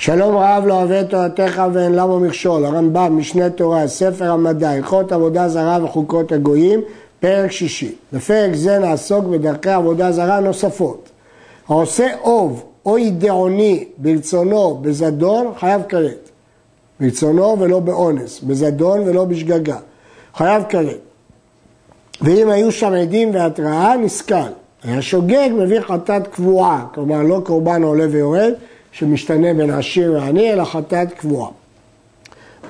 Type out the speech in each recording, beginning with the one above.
שלום רב לא אוהב תורתך ואין למה מכשול, הרמב"ם, משנה תורה, ספר המדע, הלכות עבודה זרה וחוקות הגויים, פרק שישי. בפרק זה נעסוק בדרכי עבודה זרה נוספות. העושה אוב או ידעוני ברצונו בזדון, חייב כרת. ברצונו ולא באונס, בזדון ולא בשגגה. חייב כרת. ואם היו שם עדים והתראה, נסכל. השוגג מביא חטאת קבועה, כלומר לא קורבן עולה ויורד, שמשתנה בין עשיר ועני, אלא חטאת קבועה.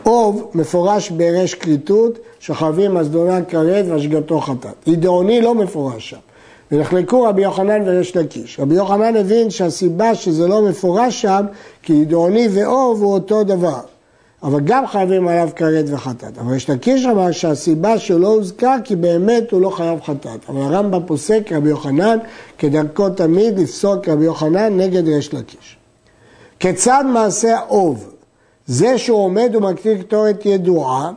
אוב מפורש ברש כריתות, שחייבים מזדונה כרת והשגתו חטאת. ידעוני לא מפורש שם. ונחלקו רבי יוחנן וריש לקיש. רבי יוחנן הבין שהסיבה שזה לא מפורש שם, כי ידעוני ואוב הוא אותו דבר. אבל גם חייבים עליו כרת וחטאת. אבל יש לקיש אמר שהסיבה שלא הוזכר כי באמת הוא לא חייב חטאת. אבל הרמב"ם פוסק רבי יוחנן כדרכו תמיד לפסוק רבי יוחנן נגד ריש לקיש. כיצד מעשה האוב? זה שהוא עומד ומקטיר קטורת ידועה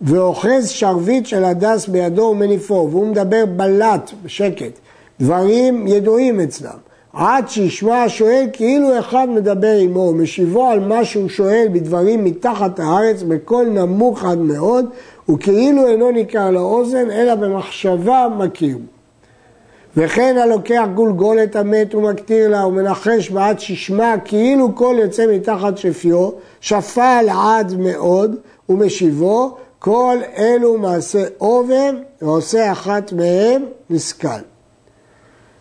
ואוחז שרביט של הדס בידו ומניפו והוא מדבר בלט בשקט, דברים ידועים אצלם. עד שישמע השואל כאילו אחד מדבר עמו, משיבו על מה שהוא שואל בדברים מתחת הארץ בקול נמוך עד מאוד, וכאילו אינו ניכר לאוזן, אלא במחשבה מכיר. וכן הלוקח גולגולת המת ומקטיר לה ומנחש בעד ששמע כאילו קול יוצא מתחת שפיו, שפל עד מאוד ומשיבו, כל אלו מעשה אובן ועושה אחת מהם נסכל.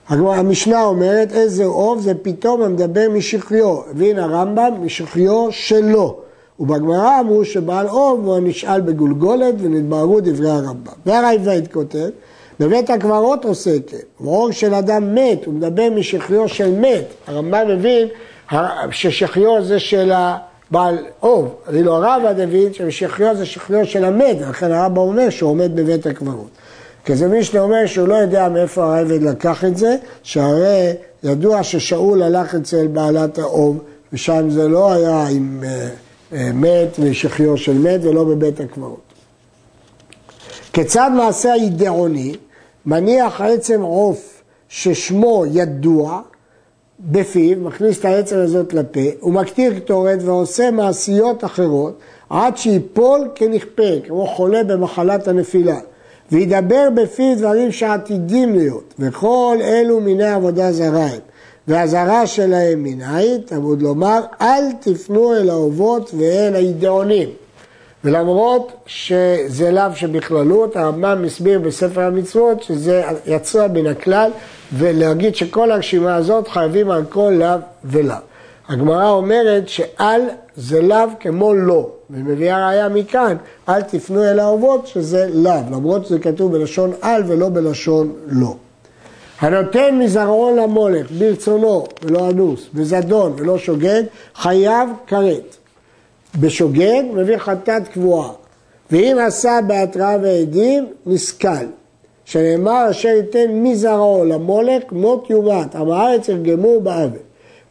המשנה אומרת איזה אוב זה פתאום המדבר משכיו, הבין הרמב"ם משכיו שלו. ובגמרא אמרו שבעל אוב הוא הנשאל בגולגולת ונתבררו דברי הרמב"ם. והרייבד כותב, בבית הקברות עושה כן, ועור של אדם מת, הוא מדבר משכיו של מת. הרמב"ם מבין ששכיו זה של הבעל אוב. אני לא הרב הבין ששכיו זה שכיו של המת, לכן הרמב"ם אומר שהוא עומד בבית הקברות. כי זה מישנה אומר שהוא לא יודע מאיפה העבד לקח את זה, שהרי ידוע ששאול הלך אצל בעלת האוב, ושם זה לא היה עם אה, אה, מת ושחיו של מת ולא בבית הקברות. כיצד מעשה הידעוני מניח עצם עוף ששמו ידוע בפיו, מכניס את העצם הזאת לפה, הוא מקטיר קטורת ועושה מעשיות אחרות עד שיפול כנכפה, כמו חולה במחלת הנפילה. וידבר בפיו דברים שעתידים להיות, וכל אלו מיני עבודה זרה הם. והזרה שלהם מנין, תמוד לומר, אל תפנו אל האובות ואל הידעונים. ולמרות שזה לאו שבכללות, הרמב"ם מסביר בספר המצוות שזה יצא מן הכלל, ולהגיד שכל הרשימה הזאת חייבים על כל לאו ולאו. הגמרא אומרת שאל זה לאו כמו לא, ומביאה ראיה מכאן, אל תפנו אל האהובות שזה לאו, למרות שזה כתוב בלשון על ולא בלשון לא. הנותן מזרעו למולך ברצונו ולא אנוס, בזדון ולא שוגג, חייב כרת. בשוגג מביא חטאת קבועה, ואם עשה בהתראה ועדים, נסכל. שנאמר אשר ייתן מזרעו למולך מות יומת, עם הארץ ירגמו באבל.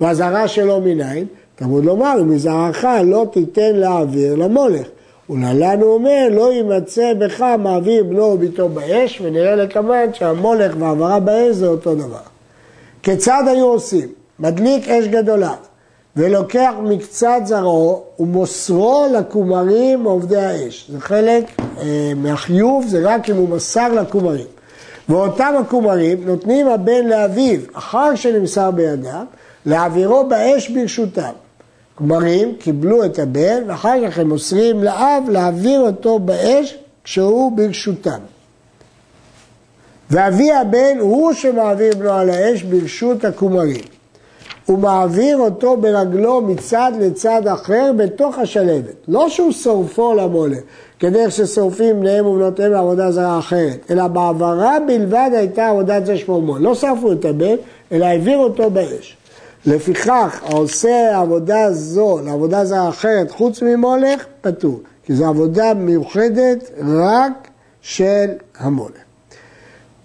והזרע שלו מניין? תמוד לומר, מזרעך לא תיתן להעביר למולך. ולהלן הוא אומר, לא יימצא בך מעביר בנו וביתו באש, ונראה לקמן שהמולך והעברה באש זה אותו דבר. כיצד היו עושים? מדליק אש גדולה, ולוקח מקצת זרעו ומוסרו לכומרים עובדי האש. זה חלק אה, מהחיוב, זה רק אם הוא מסר לכומרים. ואותם הכומרים נותנים הבן לאביו, אחר שנמסר בידיו, להעבירו באש ברשותם. כמרים קיבלו את הבן ואחר כך הם מוסרים לאב להעביר אותו באש כשהוא ברשותם. ואבי הבן הוא שמעביר בנו על האש ברשות הכומרים. הוא מעביר אותו ברגלו מצד לצד אחר בתוך השלבת. לא שהוא שורפו למולך, כדרך ששורפים בניהם ובנותיהם לעבודה זרה אחרת, אלא בעברה בלבד הייתה עבודת זה שמו מול. לא שרפו את הבן, אלא העבירו אותו באש. לפיכך, העושה עבודה זו לעבודה זו אחרת חוץ ממולך, פטור. כי זו עבודה מיוחדת רק של המולך.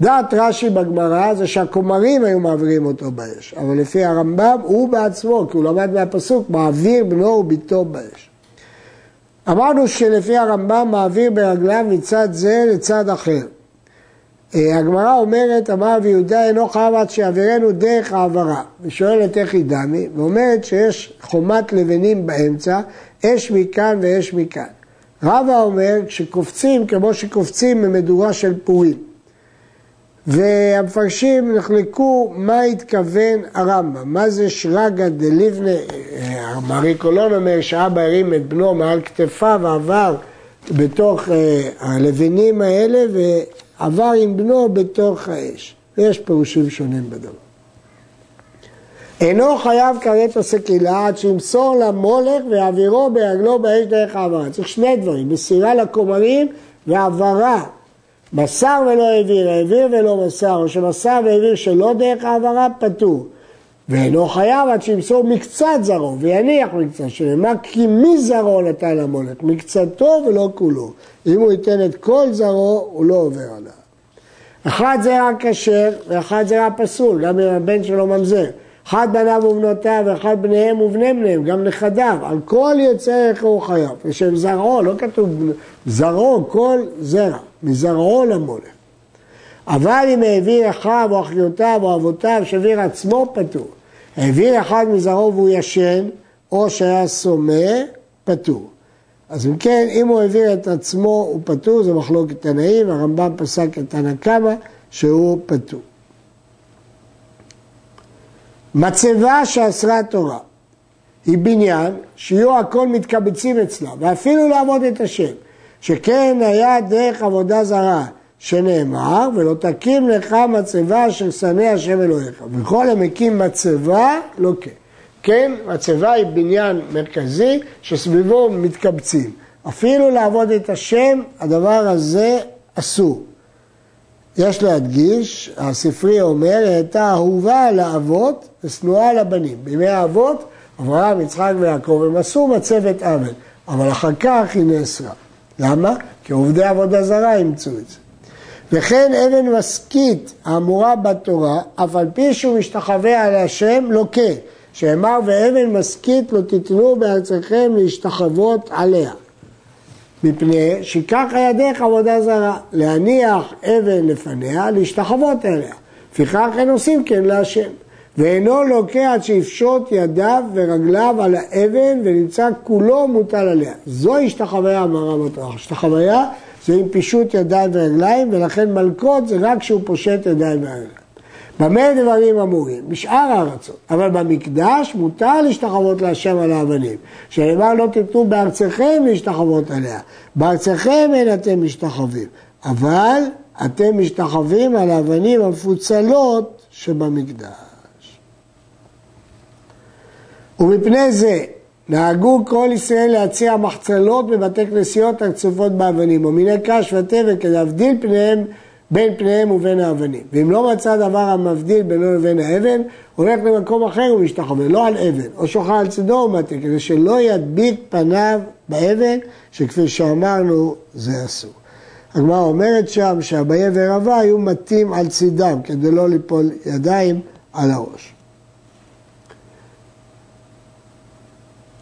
דעת רש"י בגמרא זה שהכומרים היו מעבירים אותו באש, אבל לפי הרמב"ם הוא בעצמו, כי הוא למד מהפסוק, מעביר בנו וביתו באש. אמרנו שלפי הרמב"ם מעביר ברגליו מצד זה לצד אחר. אה, הגמרא אומרת, אמר רבי יהודה אינו חייב עד שיעבירנו דרך העברה. ושואלת איך היא דמי, ואומרת שיש חומת לבנים באמצע, אש מכאן ואש מכאן. רבא אומר, כשקופצים כמו שקופצים ממדורה של פורים. והמפרשים נחלקו מה התכוון הרמב"ם, מה זה שרגא דליבנה, אה, מרי קולון אומר שאבא הרים את בנו מעל כתפיו ועבר בתוך אה, הלבנים האלה ועבר עם בנו בתוך האש. ויש פירושים שונים בדבר. אינו חייב כרת קהילה עד שימסור למולך ויעבירו ברגלו באש דרך העברה. צריך שני דברים, מסירה לכומרים והעברה. מסר ולא העביר, העביר ולא מסר, או שמסר והעביר שלא דרך העברה, פטור. ואינו חייב עד שימסור מקצת זרעו ויניח מקצת, שנאמר כי מי זרעו נתן למולך, מקצתו ולא כולו. אם הוא ייתן את כל זרעו, הוא לא עובר עליו. אחד זרע כשר ואחד זרע פסול, גם אם הבן שלו ממזר. אחד בניו ובנותיו ואחד בניהם ובני בניהם, גם נכדיו, על כל יוצא איך הוא חייב. ושם זרעו, לא כתוב זרעו, כל זרע, מזרעו למולך. אבל אם העביר אחיו או אחיותיו או אבותיו שהעביר עצמו פטור. העביר אחד מזרעו והוא ישן, או שהיה סומא, פטור. אז אם כן, אם הוא העביר את עצמו הוא פטור, זה מחלוקת תנאים, הרמב"ם פסק את תנא קמא שהוא פטור. מצבה שאסרה תורה היא בניין שיהיו הכל מתקבצים אצלה, ואפילו לעבוד את השם, שכן היה דרך עבודה זרה, שנאמר, ולא תקים לך מצבה אשר שנא השם אלוהיך, וכל המקים מצבה לא כן. כן, מצבה היא בניין מרכזי שסביבו מתקבצים. אפילו לעבוד את השם, הדבר הזה אסור. יש להדגיש, הספרי אומר, הייתה אהובה לאבות ושנואה לבנים. בימי האבות, אברהם, יצחק ויעקב, הם עשו מצבת עוול, אבל אחר כך היא נאסרה. למה? כי עובדי עבודה זרה אימצו את זה. וכן אבן משכית האמורה בתורה, אף על פי שהוא משתחווה על השם, לוקה. שאמר ואבן משכית לא תיתנו בארצכם להשתחוות עליה. מפני שככה ידך עבודה זרה, להניח אבן לפניה, להשתחוות אליה. לפיכך אין עושים כן להשם. ואינו לוקח עד שיפשוט ידיו ורגליו על האבן ונמצא כולו מוטל עליה. זו השתחוויה אמר רמתך. השתחוויה זה עם פישוט ידיים ורגליים ולכן מלכות זה רק כשהוא פושט ידיים ורגליים. במה דברים אמורים? בשאר הארצות. אבל במקדש מותר להשתחוות להשם על האבנים. שנאמר לא תיתנו בארצכם להשתחוות עליה. בארצכם אין אתם משתחווים. אבל אתם משתחווים על האבנים המפוצלות שבמקדש. ומפני זה נהגו כל ישראל להציע מחצלות בבתי כנסיות הרצופות באבנים, או מיני קש ותבן כדי להבדיל פניהם בין פניהם ובין האבנים. ואם לא מצא דבר המבדיל בינו לבין האבן, הולך למקום אחר ומשתחווה, לא על אבן, או שוכר על צידו ומטה, כדי שלא ידביק פניו באבן, שכפי שאמרנו, זה אסור. הגמרא אומרת שם שאביי ורבה היו מתים על צידם, כדי לא ליפול ידיים על הראש.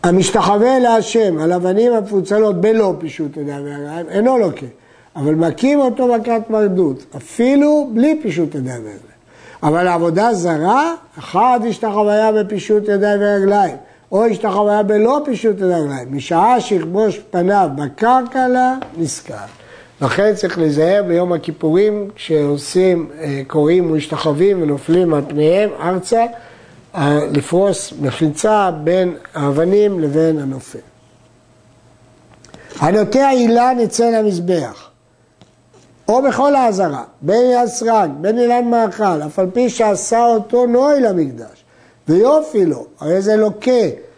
המשתחווה להשם על אבנים המפוצלות בלא פישוט ידיים ורגליים, אינו לוקה. אבל מכים אותו מכת מרדות, אפילו בלי פישוט ידיים ורגליים. אבל עבודה זרה, אחד השתחוויה בפישוט ידיים ורגליים, או השתחוויה בלא פישוט ידיים ורגליים. משעה שיכבוש פניו בקרקע לה, נזכר. לכן צריך להיזהר ביום הכיפורים, כשעושים, אה, קוראים ומשתחווים ונופלים על פניהם ארצה, אה, לפרוס מחיצה בין האבנים לבין הנופל. הנוטע עילה נצא למזבח. או בכל האזהרה, בין אילן בין אילן מאכל, אף על פי שעשה אותו נוי למקדש. ויופי לו, הרי זה לוקה,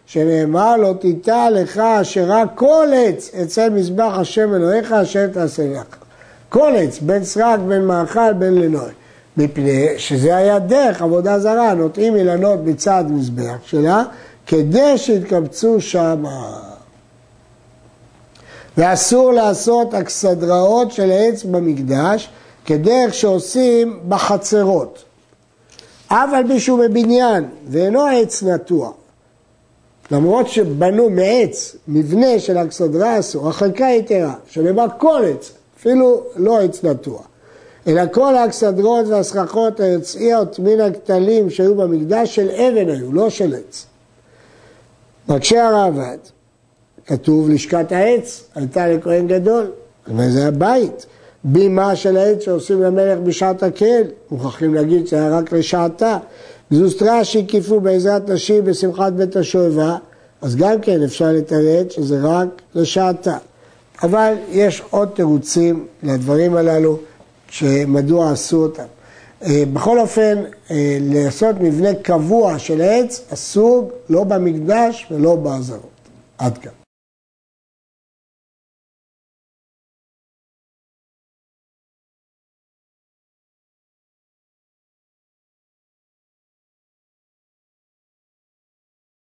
שנאמר לו תיטע לך אשר רק כל עץ אצל מזבח השם אלוהיך אשר תעשה לך. כל עץ, בין סרק, בין מאכל, בין לנוי. מפני שזה היה דרך עבודה זרה, נוטעים אילנות מצד מזבח שלה, כדי שיתקבצו שמה. ואסור לעשות אכסדראות של עץ במקדש כדרך שעושים בחצרות. אף על פי שהוא בבניין ואינו עץ נטוע. למרות שבנו מעץ מבנה של אכסדרה אסור, החלקה יתרה, שנאמר כל עץ, אפילו לא עץ נטוע. אלא כל האכסדרות והסככות היוצאיות מן הכתלים שהיו במקדש של אבן היו, לא של עץ. מקשה הרעב"ד, כתוב לשכת העץ, הייתה לכהן גדול, וזה הבית. בימה של העץ שעושים למלך בשעת הקהל, מוכרחים להגיד שזה היה רק לשעתה. גזוסטרה שהקיפו בעזרת נשים בשמחת בית השואבה, אז גם כן אפשר לתרד שזה רק לשעתה. אבל יש עוד תירוצים לדברים הללו, שמדוע עשו אותם. אה, בכל אופן, אה, לעשות מבנה קבוע של עץ אסור לא במקדש ולא באזהרות. עד כאן.